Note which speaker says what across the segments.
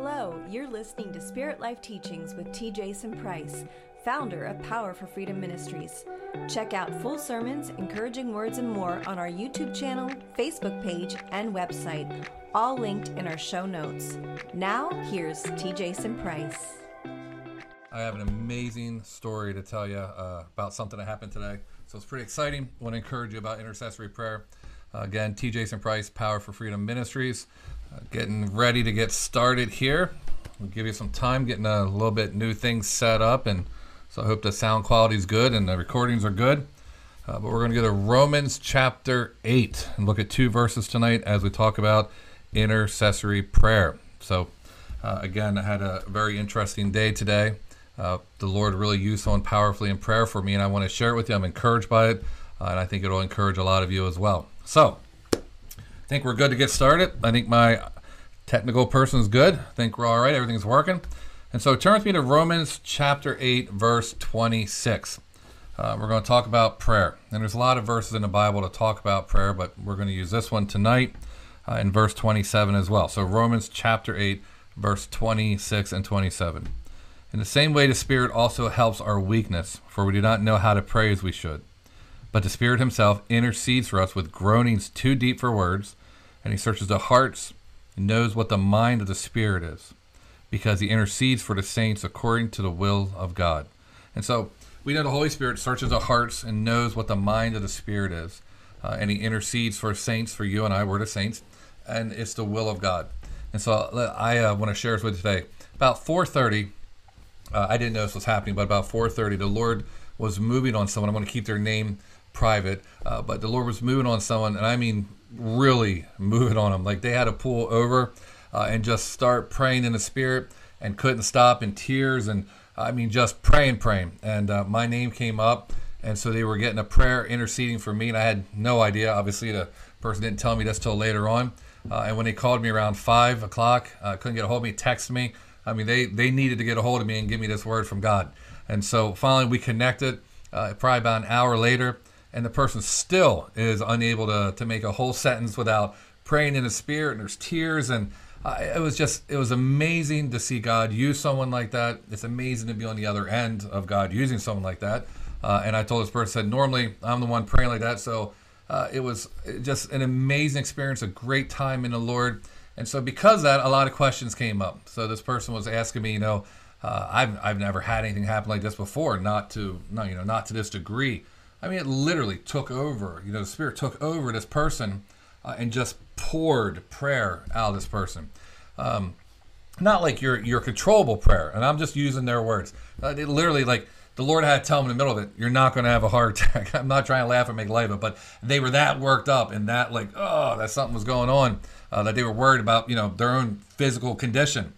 Speaker 1: Hello, you're listening to Spirit Life Teachings with T. Jason Price, founder of Power for Freedom Ministries. Check out full sermons, encouraging words, and more on our YouTube channel, Facebook page, and website, all linked in our show notes. Now, here's T. Jason Price.
Speaker 2: I have an amazing story to tell you uh, about something that happened today. So it's pretty exciting. I want to encourage you about intercessory prayer. Uh, again, T. Jason Price, Power for Freedom Ministries. Getting ready to get started here. We'll give you some time getting a little bit new things set up, and so I hope the sound quality is good and the recordings are good. Uh, but we're going to go to Romans chapter 8 and look at two verses tonight as we talk about intercessory prayer. So, uh, again, I had a very interesting day today. Uh, the Lord really used someone powerfully in prayer for me, and I want to share it with you. I'm encouraged by it, uh, and I think it will encourage a lot of you as well. So, think we're good to get started. I think my technical person is good. I think we're all right. Everything's working. And so turn with me to Romans chapter 8, verse 26. Uh, we're going to talk about prayer. And there's a lot of verses in the Bible to talk about prayer, but we're going to use this one tonight uh, in verse 27 as well. So Romans chapter 8, verse 26 and 27. In the same way, the Spirit also helps our weakness, for we do not know how to pray as we should. But the Spirit Himself intercedes for us with groanings too deep for words, and He searches the hearts and knows what the mind of the Spirit is, because He intercedes for the saints according to the will of God. And so we know the Holy Spirit searches the hearts and knows what the mind of the Spirit is, uh, and He intercedes for saints, for you and I, we're the saints, and it's the will of God. And so I uh, want to share this with you today. About 4:30, uh, I didn't know this was happening, but about 4:30, the Lord was moving on someone. I'm going to keep their name private, uh, but the Lord was moving on someone, and I mean really moving on them. Like they had to pull over uh, and just start praying in the Spirit and couldn't stop in tears, and I mean just praying, praying. And uh, my name came up, and so they were getting a prayer interceding for me, and I had no idea. Obviously, the person didn't tell me this till later on. Uh, and when they called me around five o'clock, uh, couldn't get a hold of me, text me. I mean, they they needed to get a hold of me and give me this word from God. And so finally, we connected. Uh, probably about an hour later, and the person still is unable to, to make a whole sentence without praying in the spirit and there's tears and uh, it was just it was amazing to see god use someone like that. It's amazing to be on the other end of god using someone like that. Uh, and i told this person said normally i'm the one praying like that. So uh, it was just an amazing experience a great time in the lord. And so because that a lot of questions came up. So this person was asking me you know uh, I've, I've never had anything happen like this before not to not you know not to this degree I mean, it literally took over. You know, the Spirit took over this person uh, and just poured prayer out of this person. Um, not like your your controllable prayer, and I'm just using their words. Uh, it literally, like the Lord had to tell them in the middle of it, "You're not going to have a heart attack." I'm not trying to laugh and make light of it, but they were that worked up and that like, oh, that something was going on, uh, that they were worried about, you know, their own physical condition.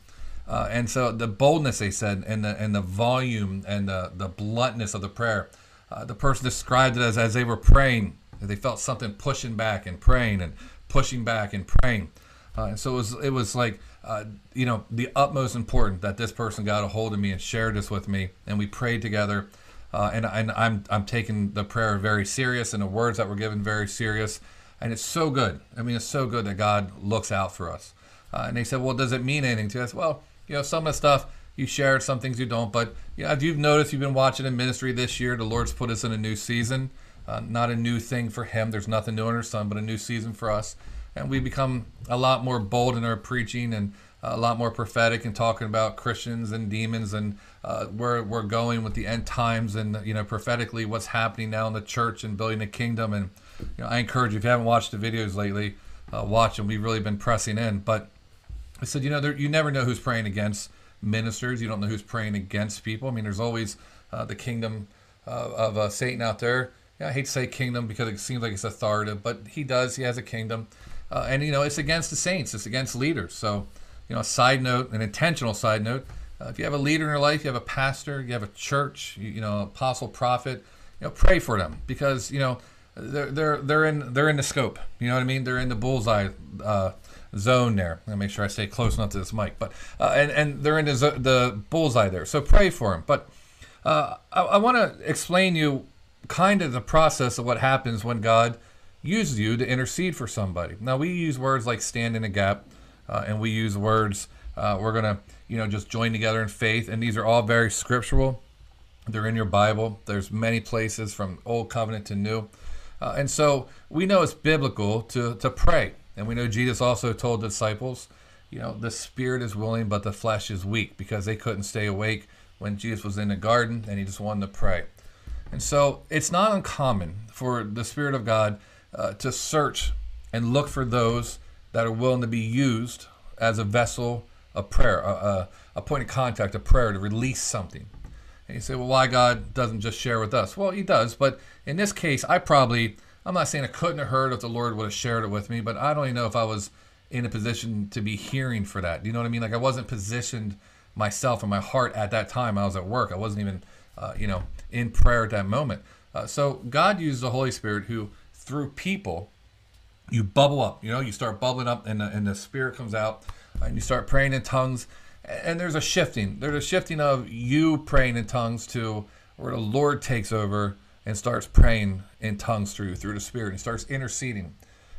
Speaker 2: Uh, and so the boldness they said, and the and the volume and the the bluntness of the prayer uh, the person described it as as they were praying, they felt something pushing back and praying and pushing back and praying. Uh, and so it was, it was like, uh, you know, the utmost important that this person got a hold of me and shared this with me, and we prayed together. Uh, and, and I'm, I'm taking the prayer very serious, and the words that were given very serious. And it's so good. I mean, it's so good that God looks out for us. Uh, and they said, well, does it mean anything to us? Well, you know, some of the stuff you share, some things you don't. But know, if you've noticed, you've been watching in ministry this year, the Lord's put us in a new season. Uh, not a new thing for Him. There's nothing new under the sun, but a new season for us. And we become a lot more bold in our preaching and a lot more prophetic and talking about Christians and demons and uh, where we're going with the end times and you know prophetically what's happening now in the church and building the kingdom. And you know, I encourage you if you haven't watched the videos lately, uh, watch them. We've really been pressing in. But I said, you know, there, you never know who's praying against ministers. You don't know who's praying against people. I mean, there's always uh, the kingdom uh, of uh, Satan out there. Yeah, I hate to say kingdom because it seems like it's authoritative, but he does. He has a kingdom, uh, and you know it's against the saints. It's against leaders. So, you know, a side note, an intentional side note. Uh, if you have a leader in your life, you have a pastor, you have a church, you, you know, apostle, prophet, you know, pray for them because you know they're they're they're in they're in the scope. You know what I mean? They're in the bullseye uh, zone there. I'm make sure I stay close enough to this mic. But uh, and and they're in the, the bullseye there. So pray for him. But uh, I, I want to explain you kind of the process of what happens when God uses you to intercede for somebody. Now we use words like stand in a gap. uh, and we use words, uh, we're to, you know, just join together in faith. And these are all very scriptural. They're in your Bible. There's many places from Old Covenant to New. Uh, and so we know it's biblical to, to pray. And we know Jesus also told the disciples, you know, the spirit is willing, but the flesh is weak because they couldn't stay awake when Jesus was in the garden and he just wanted to pray. And so it's not uncommon for the Spirit of God uh, to search and look for those that are willing to be used as a vessel of prayer, a, a, a point of contact, a prayer to release something. And you say, well, why God doesn't just share with us? Well, He does, but in this case, I probably, I'm not saying I couldn't have heard if the Lord would have shared it with me, but I don't even know if I was in a position to be hearing for that. Do you know what I mean? Like I wasn't positioned myself and my heart at that time. I was at work. I wasn't even, uh, you know, in prayer at that moment. Uh, so God used the Holy Spirit who, through people, you bubble up. You know, you start bubbling up, and the, and the Spirit comes out, and you start praying in tongues. And there's a shifting. There's a shifting of you praying in tongues to where the Lord takes over and starts praying in tongues through through the Spirit. He starts interceding.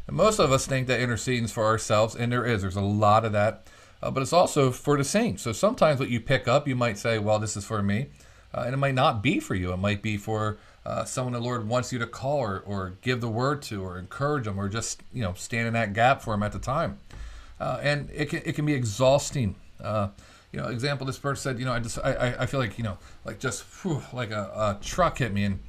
Speaker 2: And most of us think that interceding is for ourselves, and there is. There's a lot of that. Uh, but it's also for the saints. So sometimes what you pick up, you might say, well, this is for me. Uh, and it might not be for you. It might be for uh, someone the Lord wants you to call or, or give the word to or encourage them or just, you know, stand in that gap for them at the time. Uh, and it can, it can be exhausting. Uh, you know, example, this person said, you know, I just, I, I feel like, you know, like just whew, like a, a truck hit me. And,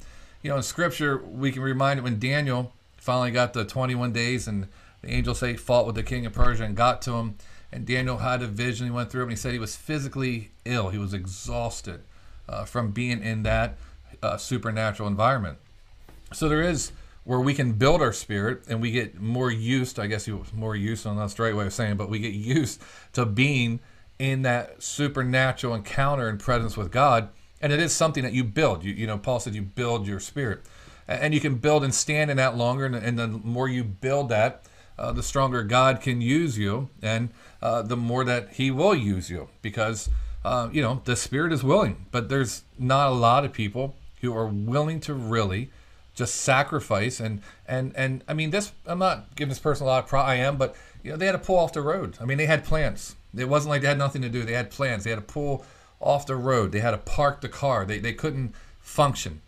Speaker 2: you know, in scripture, we can remind it when Daniel finally got the 21 days and the angel say fought with the king of Persia and got to him. And Daniel had a vision. He went through it and he said he was physically ill. He was exhausted uh, from being in that uh, supernatural environment. So there is where we can build our spirit and we get more used, I guess more used on that's the right way of saying, but we get used to being in that supernatural encounter and presence with God. And it is something that you build. You, you know, Paul said you build your spirit. And you can build and stand in that longer. And, and the more you build that, uh, the stronger God can use you. And uh, the more that He will use you. Because, uh, you know, the spirit is willing. But there's not a lot of people who are willing to really just sacrifice and and and I mean this I'm not giving this person a lot of pride I am but you know they had to pull off the road I mean they had plans it wasn't like they had nothing to do they had plans they had to pull off the road. They had to park the car. They, they couldn't function.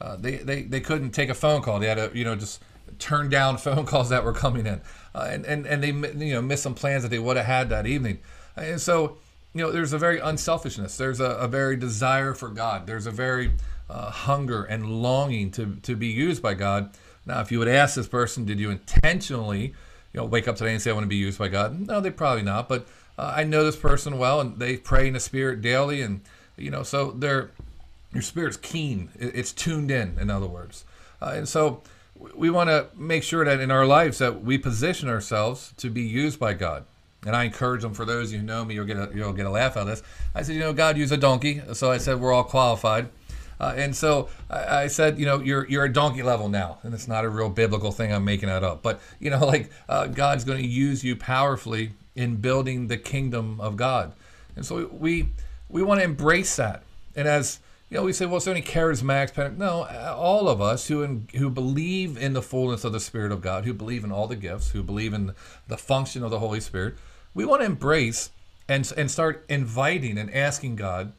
Speaker 2: Uh, they, they they couldn't take a phone call. They had to you know just turn down phone calls that were coming in. Uh, and, and and they you know missed some plans that they would have had that evening. And so you know there's a very unselfishness. There's a, a very desire for God. There's a very uh, hunger and longing to, to be used by God. Now, if you would ask this person, did you intentionally, you know, wake up today and say, I want to be used by God? No, they probably not. But uh, I know this person well, and they pray in the Spirit daily, and you know, so their your spirit's keen. It's tuned in. In other words, uh, and so we want to make sure that in our lives that we position ourselves to be used by God. And I encourage them. For those of you who know me, you'll get a you'll get a laugh out of this. I said, you know, God used a donkey, so I said we're all qualified. Uh, and so I, I, said, you know, you're you're a donkey level now, and it's not a real biblical thing. I'm making that up, but you know, like uh, God's going to use you powerfully in building the kingdom of God, and so we we want to embrace that. And as you know, we say, well, it's only charismatics. No, all of us who in, who believe in the fullness of the Spirit of God, who believe in all the gifts, who believe in the function of the Holy Spirit, we want to embrace and and start inviting and asking God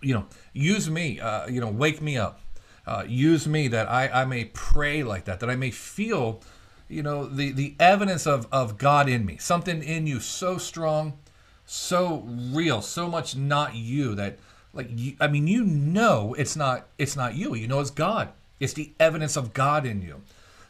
Speaker 2: you know, use me, uh, you know, wake me up. Uh, use me that I, I may pray like that, that I may feel, you know, the, the evidence of, of God in me, something in you so strong, so real, so much not you that, like, you, I mean, you know, it's not, it's not you. You know, it's God. It's the evidence of God in you.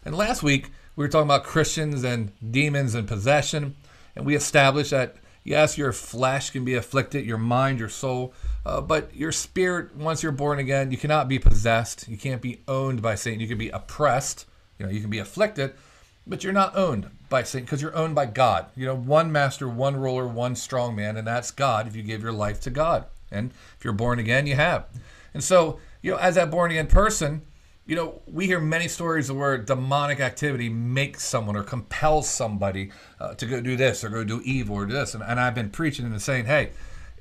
Speaker 2: And last week we were talking about Christians and demons and possession, and we established that yes, your flesh can be afflicted, your mind, your soul uh, but your spirit, once you're born again, you cannot be possessed. You can't be owned by Satan. You can be oppressed. You know, you can be afflicted, but you're not owned by Satan because you're owned by God. You know, one master, one ruler, one strong man, and that's God. If you give your life to God, and if you're born again, you have. And so, you know, as that born again person, you know, we hear many stories of where demonic activity makes someone or compels somebody uh, to go do this or go do evil or do this. And, and I've been preaching and saying, hey,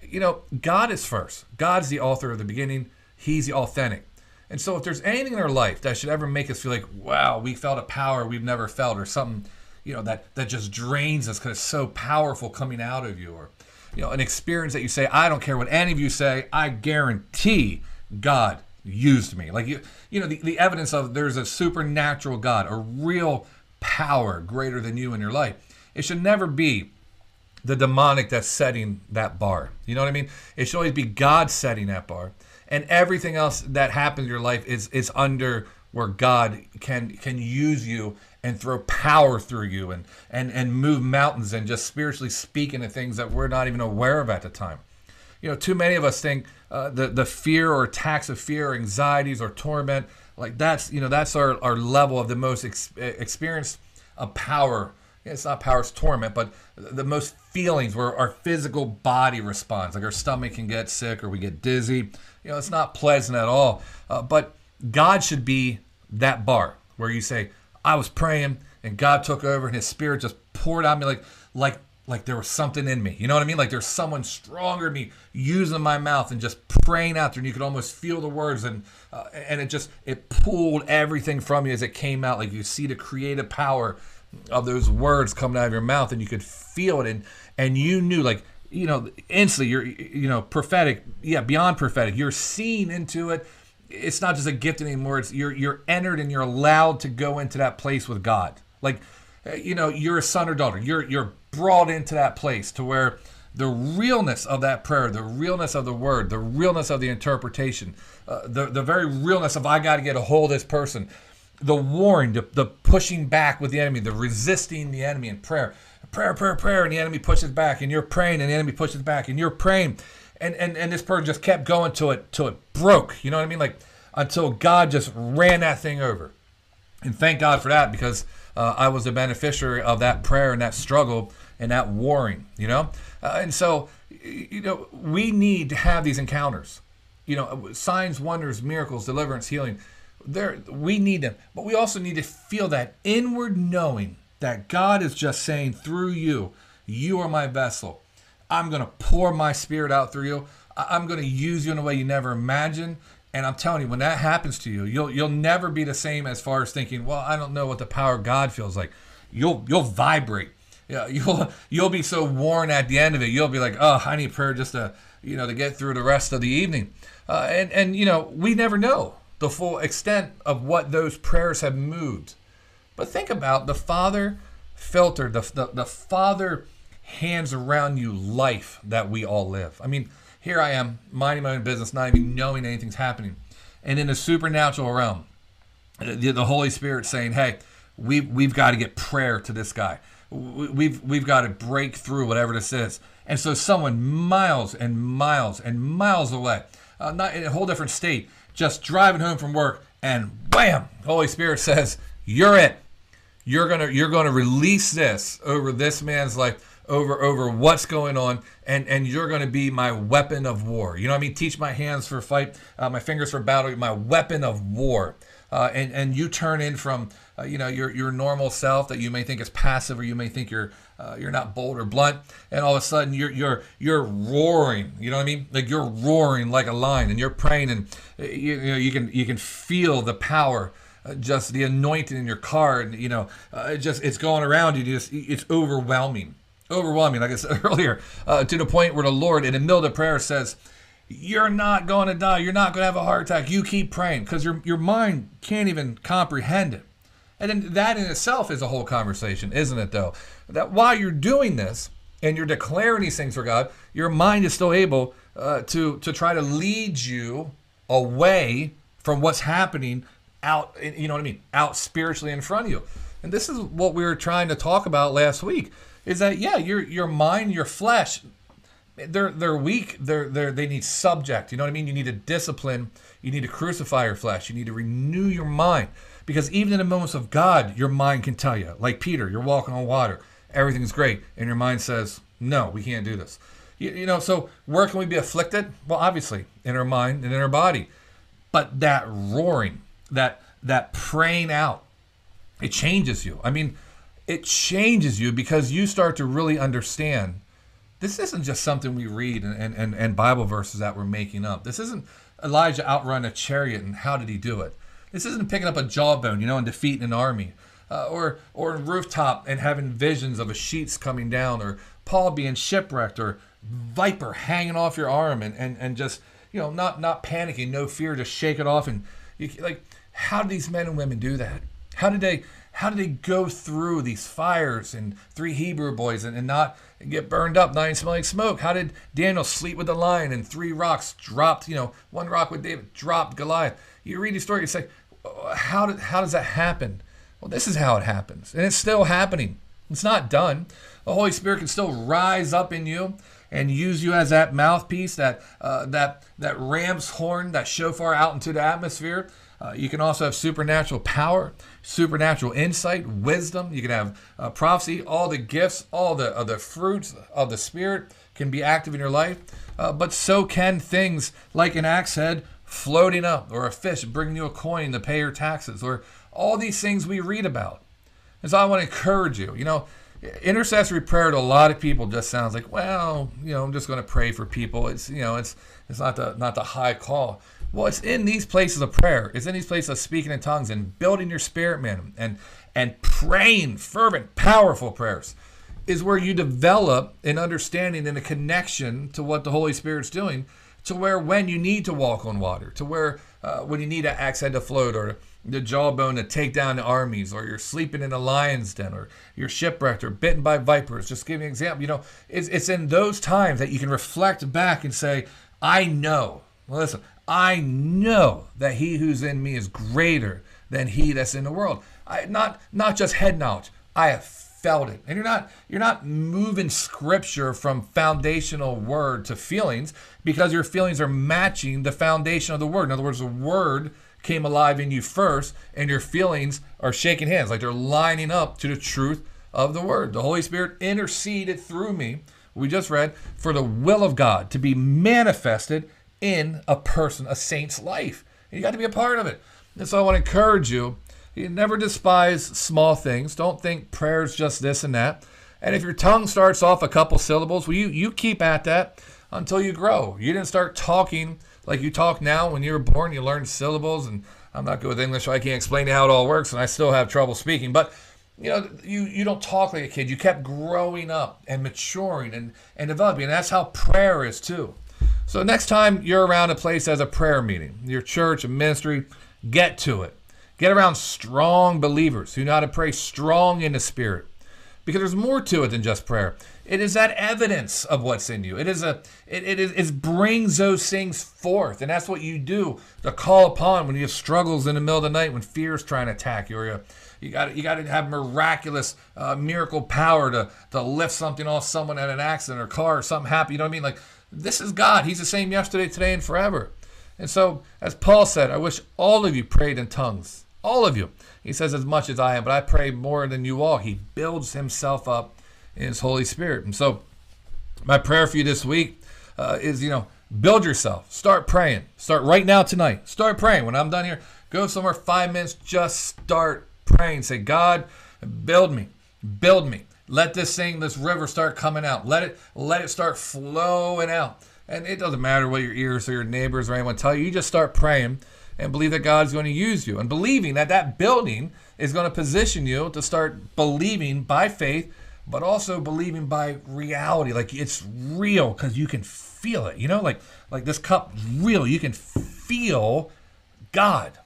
Speaker 2: you know, God is first. God's the author of the beginning. He's the authentic. And so if there's anything in our life that should ever make us feel like, wow, we felt a power we've never felt or something, you know, that, that just drains us because it's so powerful coming out of you. Or, you know, an experience that you say, I don't care what any of you say, I guarantee God used me. Like you, you know, the, the evidence of there's a supernatural God, a real power greater than you in your life. It should never be the demonic that's setting that bar. You know what I mean? It should always be God setting that bar. And everything else that happens in your life is is under where God can can use you and throw power through you and and and move mountains and just spiritually speak into things that we're not even aware of at the time. You know, too many of us think uh, the the fear or attacks of fear, or anxieties or torment, like that's you know that's our, our level of the most ex- experience of power. It's not power, it's torment, but the most feelings where our physical body responds, like our stomach can get sick or we get dizzy. You know, it's not pleasant at all. Uh, but God should be that bar where you say, I was praying and God took over and his spirit just poured on me like like like there was something in me. You know what I mean? Like there's someone stronger than me using my mouth and just praying out there, and you could almost feel the words, and uh, and it just it pulled everything from you as it came out. Like you see the creative power of those words coming out of your mouth, and you could feel it, and and you knew like you know instantly you're you know prophetic, yeah, beyond prophetic. You're seeing into it. It's not just a gift anymore. It's you're you're entered and you're allowed to go into that place with God. Like uh, you know you're a son or daughter. You're you're brought into that place to where the realness of that prayer, the realness of the word, the realness of the interpretation, uh, the, the very realness of I got to get a hold of this person, the warring, the, the pushing back with the enemy, the resisting the enemy in prayer. Prayer, prayer, prayer, and the enemy pushes back, and you're praying, and the enemy pushes back, and you're praying. And, and, and this person just kept going till it till it broke. You know what I mean? Like until God just ran that thing over. And thank God for that because uh, I was the beneficiary of that prayer and that struggle and that warring, you know? Uh, and so, you know, we need to have these encounters. You know, signs, wonders, miracles, deliverance, healing. There, we need them, but we also need to feel that inward knowing that God is just saying through you, you are my vessel. I'm going to pour my spirit out through you. I'm going to use you in a way you never imagined. And I'm telling you, when that happens to you, you'll you'll never be the same as far as thinking, well, I don't know what the power of God feels like. You'll you'll vibrate yeah, you'll you'll be so worn at the end of it. You'll be like, oh, I need prayer just to you know to get through the rest of the evening. Uh, and and you know we never know the full extent of what those prayers have moved. But think about the Father filter, the, the, the Father hands around you life that we all live. I mean, here I am minding my own business, not even knowing anything's happening. And in the supernatural realm, the, the Holy Spirit saying, hey, we, we've got to get prayer to this guy we've we've got to break through whatever this is. And so someone miles and miles and miles away, uh, not in a whole different state, just driving home from work, and wham, Holy Spirit says, "You're it. You're gonna you're gonna release this over this man's life." over over what's going on and and you're going to be my weapon of war you know what i mean teach my hands for fight uh, my fingers for battle my weapon of war uh, and and you turn in from uh, you know your your normal self that you may think is passive or you may think you're uh, you're not bold or blunt and all of a sudden you're you're you're roaring you know what i mean? Like you're roaring like a lion and you're praying and uh, you, you know you can you can feel the power uh, just the anointing in your car and you know uh, it just it's going around you just it's overwhelming overwhelming like i said earlier to the point where the lord in the middle of the prayer says you're not going to die. You're not going to have a heart attack. You keep praying because your, your mind can't even comprehend it and then that in itself is a whole conversation, isn't it, though? That while you're doing this and you're declaring these things for God, your mind is still able uh, to, to try to lead you away from what's happening out, you know what I mean, out spiritually in front of you. And this is what we were trying to talk about last week is that, yeah, your, your mind, your flesh, they're, they're weak. They're, they're, they need subject. You know what I mean? You need to discipline. You need to crucify your flesh. You need to renew your mind. Because even in the moments of God, your mind can tell you, like Peter, you're walking on water, everything's great, and your mind says, no, we can't do this. You, you know, so where can we be afflicted? Well, obviously, in our mind and in our body. But that roaring, that that praying out, it changes you. I mean, it changes you because you start to really understand this isn't just something we read and, and, and Bible verses that we're making up. This isn't Elijah outrun a chariot and how did he do it? This isn't picking up a jawbone, you know, and defeating an army. uh, or or rooftop and having visions of a sheets coming down, or Paul being shipwrecked, or viper hanging off your arm, and and, and just you know not not panicking, no fear, just shake it off, and you, like how did these men and women do that? How did they how did they go through these fires and three Hebrew boys and, and not get burned up, not even smell like smoke? How did Daniel sleep with the lion and three rocks dropped, you know, one rock with David dropped Goliath? You read the story, you say, how, did, how does that happen? Well, this is how it happens. And it's still happening. It's not done. The Holy Spirit can still rise up in you and use you as that mouthpiece, that uh, that that ram's horn, that shofar out into the atmosphere. Uh, you can also have supernatural power, supernatural insight, wisdom. You can have uh, prophecy. All the gifts, all the uh, the fruits of the Spirit can be active in your life. Uh, but so can things like an axe head floating up, or a fish bringing you a coin to pay your taxes, or all these things we read about. And so I want to encourage you. You know, intercessory prayer to a lot of people just sounds like, well, you know, I'm just going to pray for people. It's you know, it's it's not the not the high call. Well, it's in these places of prayer. It's in these places of speaking in tongues and building your spirit, man, and and praying fervent, powerful prayers is where you develop an understanding and a connection to what the Holy Spirit's doing. To where when you need to walk on water, to where uh, when you need an axe head to float, or the jawbone to take down armies, or you're sleeping in a lion's den, or you're shipwrecked or bitten by vipers. Just give me an example. You know, it's, it's in those times that you can reflect back and say, I know. Listen, I know that he who's in me is greater than he that's in the world. I not not just head knowledge. I have felt it. And you're not you're not moving scripture from foundational word to feelings because your feelings are matching the foundation of the word. In other words, the word came alive in you first and your feelings are shaking hands like they're lining up to the truth of the word. The Holy Spirit interceded through me. We just read for the will of God to be manifested in a person, a saint's life. And you got to be a part of it. And so I want to encourage you, you never despise small things. Don't think prayer's just this and that. And if your tongue starts off a couple syllables, well, you, you keep at that until you grow. You didn't start talking like you talk now when you were born. You learned syllables, and I'm not good with English, so I can't explain how it all works, and I still have trouble speaking. But you know, you, you don't talk like a kid. You kept growing up and maturing and, and developing. And that's how prayer is too. So next time you're around a place as a prayer meeting, your church, a ministry, get to it. Get around strong believers who know how to pray strong in the spirit. Because there's more to it than just prayer. It is that evidence of what's in you. It is a it, it, it brings those things forth. And that's what you do to call upon when you have struggles in the middle of the night, when fear is trying to attack you, or you you got you got to have miraculous uh, miracle power to to lift something off someone at an accident or car or something happen. You know what I mean? Like this is God. He's the same yesterday, today, and forever. And so, as Paul said, I wish all of you prayed in tongues. All of you. He says, as much as I am, but I pray more than you all. He builds himself up in his Holy Spirit. And so, my prayer for you this week uh, is, you know, build yourself. Start praying. Start right now tonight. Start praying. When I'm done here, go somewhere five minutes. Just start praying. Say, God, build me. Build me. Let this thing, this river start coming out. Let it let it start flowing out. And it doesn't matter what your ears or your neighbors or anyone tell you. You just start praying and believe that God's going to use you and believing that that building is going to position you to start believing by faith, but also believing by reality. Like it's real because you can feel it. You know, like like this cup real. You can feel God.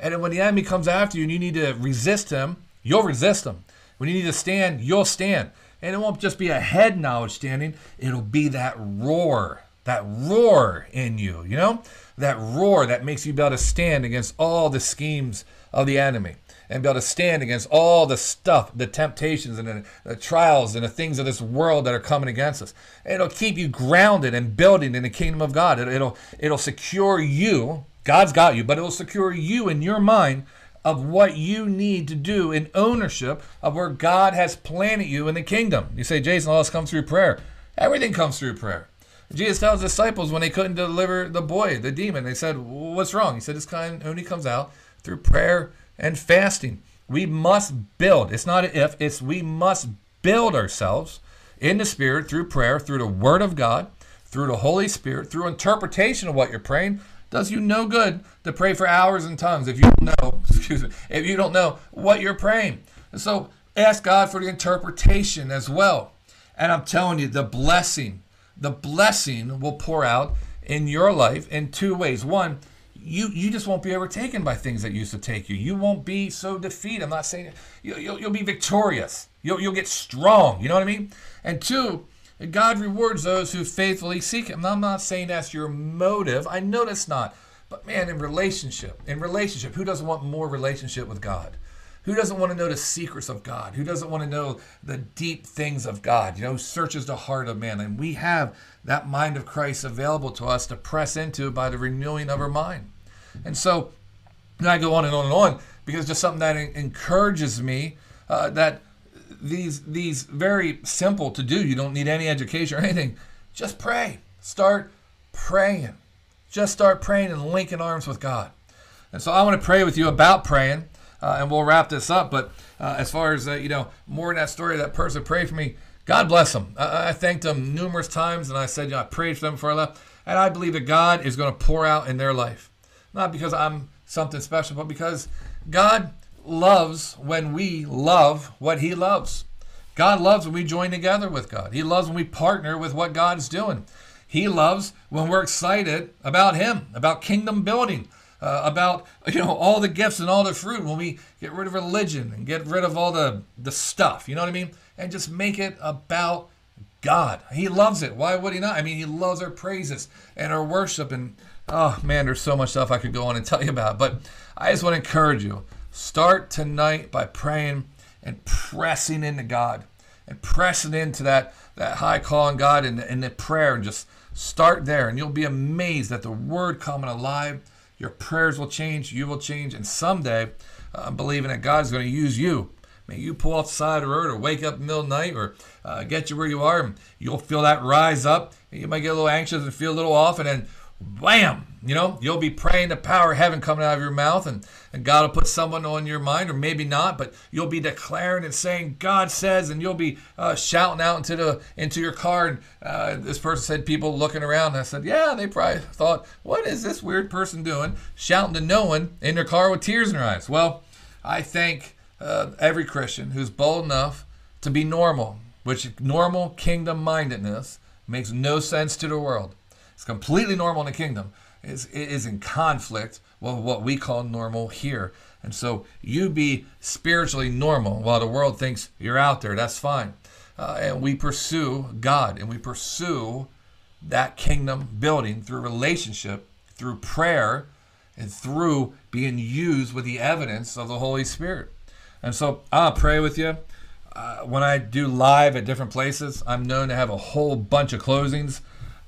Speaker 2: And when the enemy comes after you and you need to resist him, you'll resist him. When you need to stand, you'll stand. And it won't just be a head knowledge standing, it'll be that roar, that roar in you, you know? That roar that makes you be able to stand against all the schemes of the enemy and be able to stand against all the stuff, the temptations and the, the, trials and the things of this world that are coming against us. It'll keep you grounded and building in the kingdom of God. It, it'll it'll secure you. God's got you, but it'll secure you in your mind of what you need to do in ownership of where God has planted you in the kingdom. You say, Jason, all this comes through prayer. Everything comes through prayer. Jesus tells his disciples when they couldn't deliver the boy, the demon, they said, What's wrong? He said, This kind only comes out through prayer and fasting. We must build. It's not if, it's we must build ourselves in the Spirit through prayer, through the Word of God, through the Holy Spirit, through interpretation of what you're praying, does you no good to pray for hours and tongues if you don't know, excuse me, if you don't know what you're praying. So ask God for the interpretation as well. And I'm telling you, the blessing, the blessing will pour out in your life in two ways. One, you you just won't be overtaken by things that used to take you. You won't be so defeated. I'm not saying you, you'll, you'll be victorious. You'll, you'll get strong. You know what I mean? And two, God rewards those who faithfully seek Him. I'm not saying that's your motive. I know that's not. But man, in relationship, in relationship, who doesn't want more relationship with God? Who doesn't want to know the secrets of God? Who doesn't want to know the deep things of God? You know, searches the heart of man. And we have that mind of Christ available to us to press into by the renewing of our mind. And so and I go on and on and on because it's just something that encourages me uh, that these these very simple to do. You don't need any education or anything. Just pray. Start praying. Just start praying and linking arms with God. And so I want to pray with you about praying, uh, and we'll wrap this up. But uh, as far as uh, you know, more in that story, that person prayed for me. God bless them. I, I thanked them numerous times, and I said, you know, I prayed for them before I left, and I believe that God is going to pour out in their life, not because I'm something special, but because God loves when we love what He loves. God loves when we join together with God. He loves when we partner with what God's doing. He loves when we're excited about Him, about kingdom building, uh, about you know all the gifts and all the fruit. When we get rid of religion and get rid of all the the stuff, you know what I mean, and just make it about God. He loves it. Why would He not? I mean, He loves our praises and our worship. And oh man, there's so much stuff I could go on and tell you about. But I just want to encourage you Start tonight by praying and pressing into God and pressing into that, that high call on God and, and the prayer and just start there. And you'll be amazed at the word coming alive. Your prayers will change, you will change, and someday uh, I'm believing that God is going to use you. May you pull off the side of the road or wake up in the middle of the night or uh, get you where you are and you'll feel that rise up. You might get a little anxious and feel a little off, and then wham, you know, you'll be praying the power of heaven coming out of your mouth, and, and God will put someone on your mind, or maybe not, but you'll be declaring and saying, God says, and you'll be uh, shouting out into the into your car. And uh, this person said, people looking around. And I said, yeah, they probably thought, what is this weird person doing, shouting to no one in their car with tears in their eyes? Well, I thank uh, every Christian who's bold enough to be normal, which normal kingdom mindedness makes no sense to the world. It's completely normal in the kingdom. Is is in conflict with what we call normal here. And so you be spiritually normal while the world thinks you're out there. That's fine. Uh, and we pursue God and we pursue that kingdom building through relationship, through prayer, and through being used with the evidence of the Holy Spirit. And so I'll pray with you. Uh, when I do live at different places, I'm known to have a whole bunch of closings.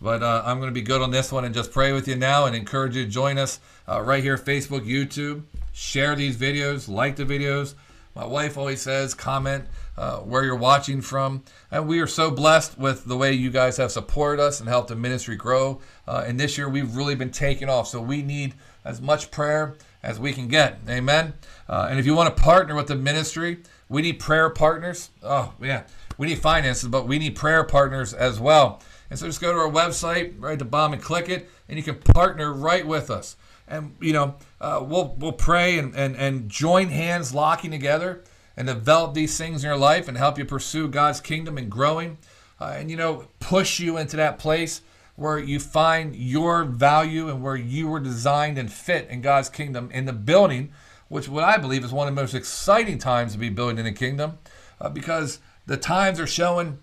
Speaker 2: But uh, I'm going to be good on this one and just pray with you now and encourage you to join us uh, right here, Facebook, YouTube. Share these videos, like the videos. My wife always says, comment uh, where you're watching from. And we are so blessed with the way you guys have supported us and helped the ministry grow. Uh, and this year we've really been taking off. So we need as much prayer as we can get. Amen. Uh, and if you want to partner with the ministry, we need prayer partners. Oh, yeah. We need finances, but we need prayer partners as well. And so just go to our website right at the bottom and click it, and you can partner right with us. And you know, uh, we'll we'll pray and, and and join hands, locking together, and develop these things in your life and help you pursue God's kingdom and growing, uh, and you know, push you into that place where you find your value and where you were designed and fit in God's kingdom in the building, which what I believe is one of the most exciting times to be building in the kingdom, uh, because the times are showing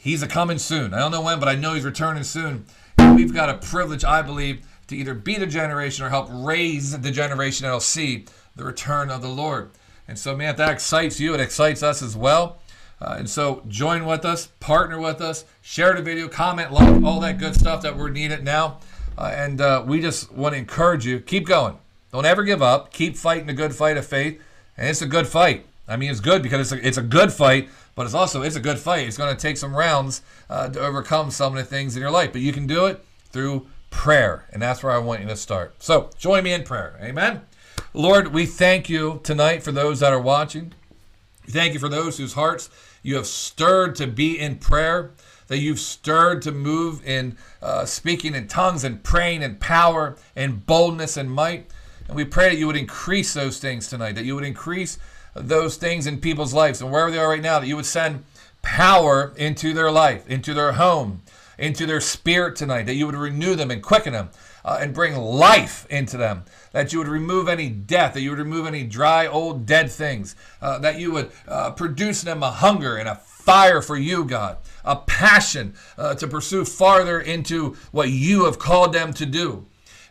Speaker 2: he's a coming soon. I don't know when, but I know he's returning soon. And we've got a privilege, I believe, to either be the generation or help raise the generation that'll see the return of the Lord. And so, man, if that excites you, it excites us as well. Uh, and so, join with us, partner with us, share the video, comment, like, all that good stuff that we're needed now. Uh, and uh, we just want to encourage you keep going. Don't ever give up. Keep fighting the good fight of faith. And it's a good fight. I mean, it's good because it's a, it's a good fight but it's also it's a good fight. It's going to take some rounds uh, to overcome some of the things in your life, but you can do it through prayer, and that's where I want you to start. So join me in prayer. Amen. Lord, we thank you tonight for those that are watching. Thank you for those whose hearts you have stirred to be in prayer, that you've stirred to move in uh, speaking in tongues and praying in power and boldness and might. And we pray that you would increase those things tonight, that you would increase those things in people's lives and wherever they are right now, that you would send power into their life, into their home, into their spirit tonight, that you would renew them and quicken them uh, and bring life into them, that you would remove any death, that you would remove any dry, old, dead things, uh, that you would uh, produce in them a hunger and a fire for you, God, a passion uh, to pursue farther into what you have called them to do.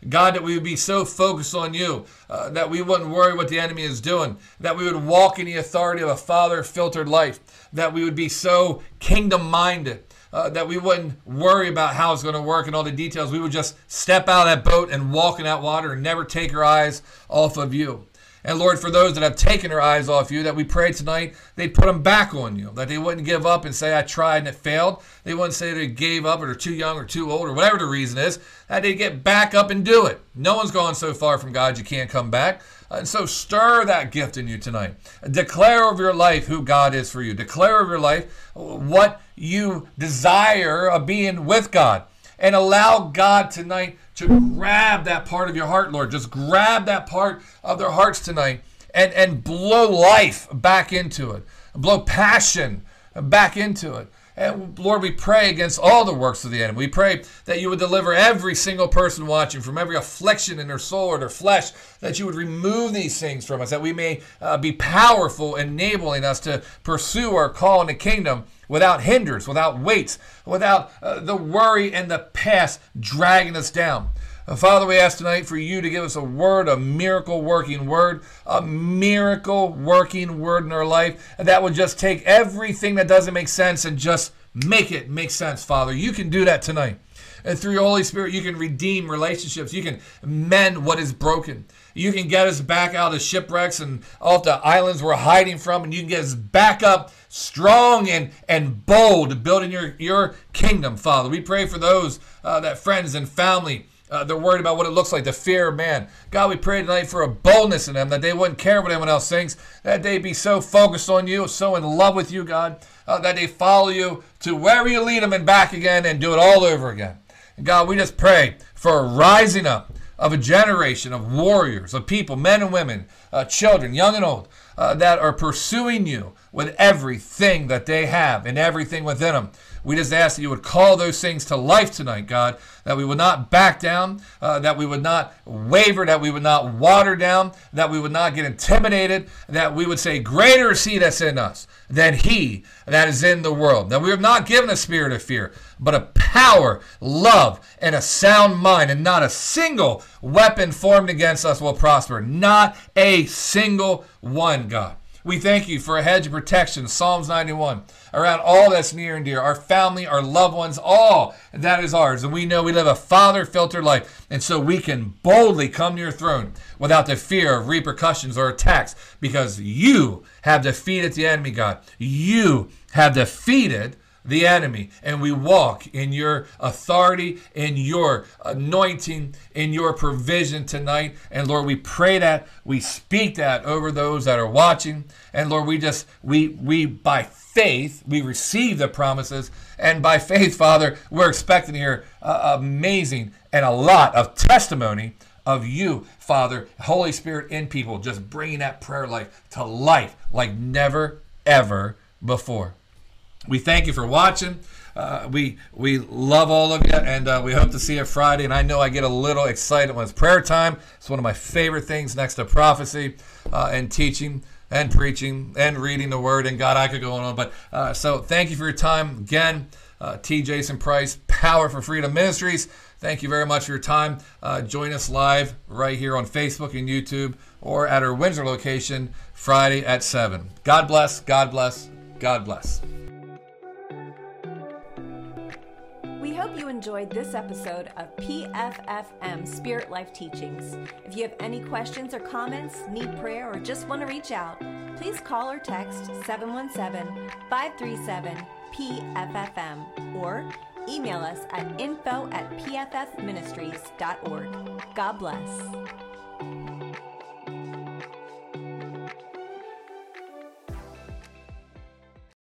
Speaker 2: God, that we would be so focused on you uh, that we wouldn't worry what the enemy is doing, that we would walk in the authority of a Father filtered life, that we would be so kingdom minded. Uh, that we wouldn't worry about how it's going to work and all the details. We would just step out of that boat and walk in that water and never take our eyes off of you. And Lord, for those that have taken their eyes off you, that we pray tonight, they put them back on you, that they wouldn't give up and say, I tried and it failed. They wouldn't say they gave up or they're too young or too old or whatever the reason is, that they get back up and do it. No one's gone so far from God you can't come back. And so stir that gift in you tonight. Declare over your life who God is for you. Declare over your life what you desire of being with God. And allow God tonight to grab that part of your heart, Lord. Just grab that part of their hearts tonight and, and blow life back into it, blow passion back into it. And Lord, we pray against all the works of the enemy. We pray that you would deliver every single person watching from every affliction in their soul or their flesh, that you would remove these things from us, that we may uh, be powerful, enabling us to pursue our call in the kingdom without hindrance, without weights, without uh, the worry and the past dragging us down. Uh, Father, we ask tonight for you to give us a word, a miracle working word, a miracle working word in our life, that would just take everything that doesn't make sense and just make it make sense, Father. You can do that tonight. And through your Holy Spirit, you can redeem relationships. You can mend what is broken. You can get us back out of shipwrecks and off the islands we're hiding from, and you can get us back up strong and, and bold, building your, your kingdom, Father. We pray for those uh, that friends and family. Uh, they're worried about what it looks like, the fear of man. God, we pray tonight for a boldness in them that they wouldn't care what anyone else thinks, that they be so focused on you, so in love with you, God, uh, that they follow you to wherever you lead them and back again and do it all over again. And God, we just pray for rising up of a generation of warriors, of people, men and women, uh, children, young and old, uh, that are pursuing you with everything that they have and everything within them. We just ask that you would call those things to life tonight, God, that we would not back down, uh, that we would not waver, that we would not water down, that we would not get intimidated, that we would say, Greater is He that's in us than He that is in the world. That we have not given a spirit of fear, but a power, love, and a sound mind, and not a single weapon formed against us will prosper. Not a single one, God. We thank you for a hedge of protection, Psalms 91, around all that's near and dear, our family, our loved ones, all that is ours. And we know we live a Father filtered life. And so we can boldly come to your throne without the fear of repercussions or attacks because you have defeated the enemy, God. You have defeated the enemy. And we walk in your authority, in your anointing, in your provision tonight. And Lord, we pray that, we speak that over those that are watching. And Lord, we just, we, we, by faith, we receive the promises. And by faith, Father, we're expecting here uh, amazing and a lot of testimony of you, Father, Holy Spirit in people, just bringing that prayer life to life like never, ever before. We thank you for watching. Uh, we we love all of you, and uh, we hope to see you Friday. And I know I get a little excited when it's prayer time. It's one of my favorite things next to prophecy uh, and teaching and preaching and reading the Word. And God, I could go on, but uh, so thank you for your time again. Uh, T. Jason Price, Power for Freedom Ministries. Thank you very much for your time. Uh, join us live right here on Facebook and YouTube, or at our Windsor location Friday at seven. God bless. God bless. God bless.
Speaker 1: Hope you enjoyed this episode of PFFM Spirit Life Teachings. If you have any questions or comments, need prayer, or just want to reach out, please call or text 717 537 PFFM or email us at info at pffministries.org. God bless.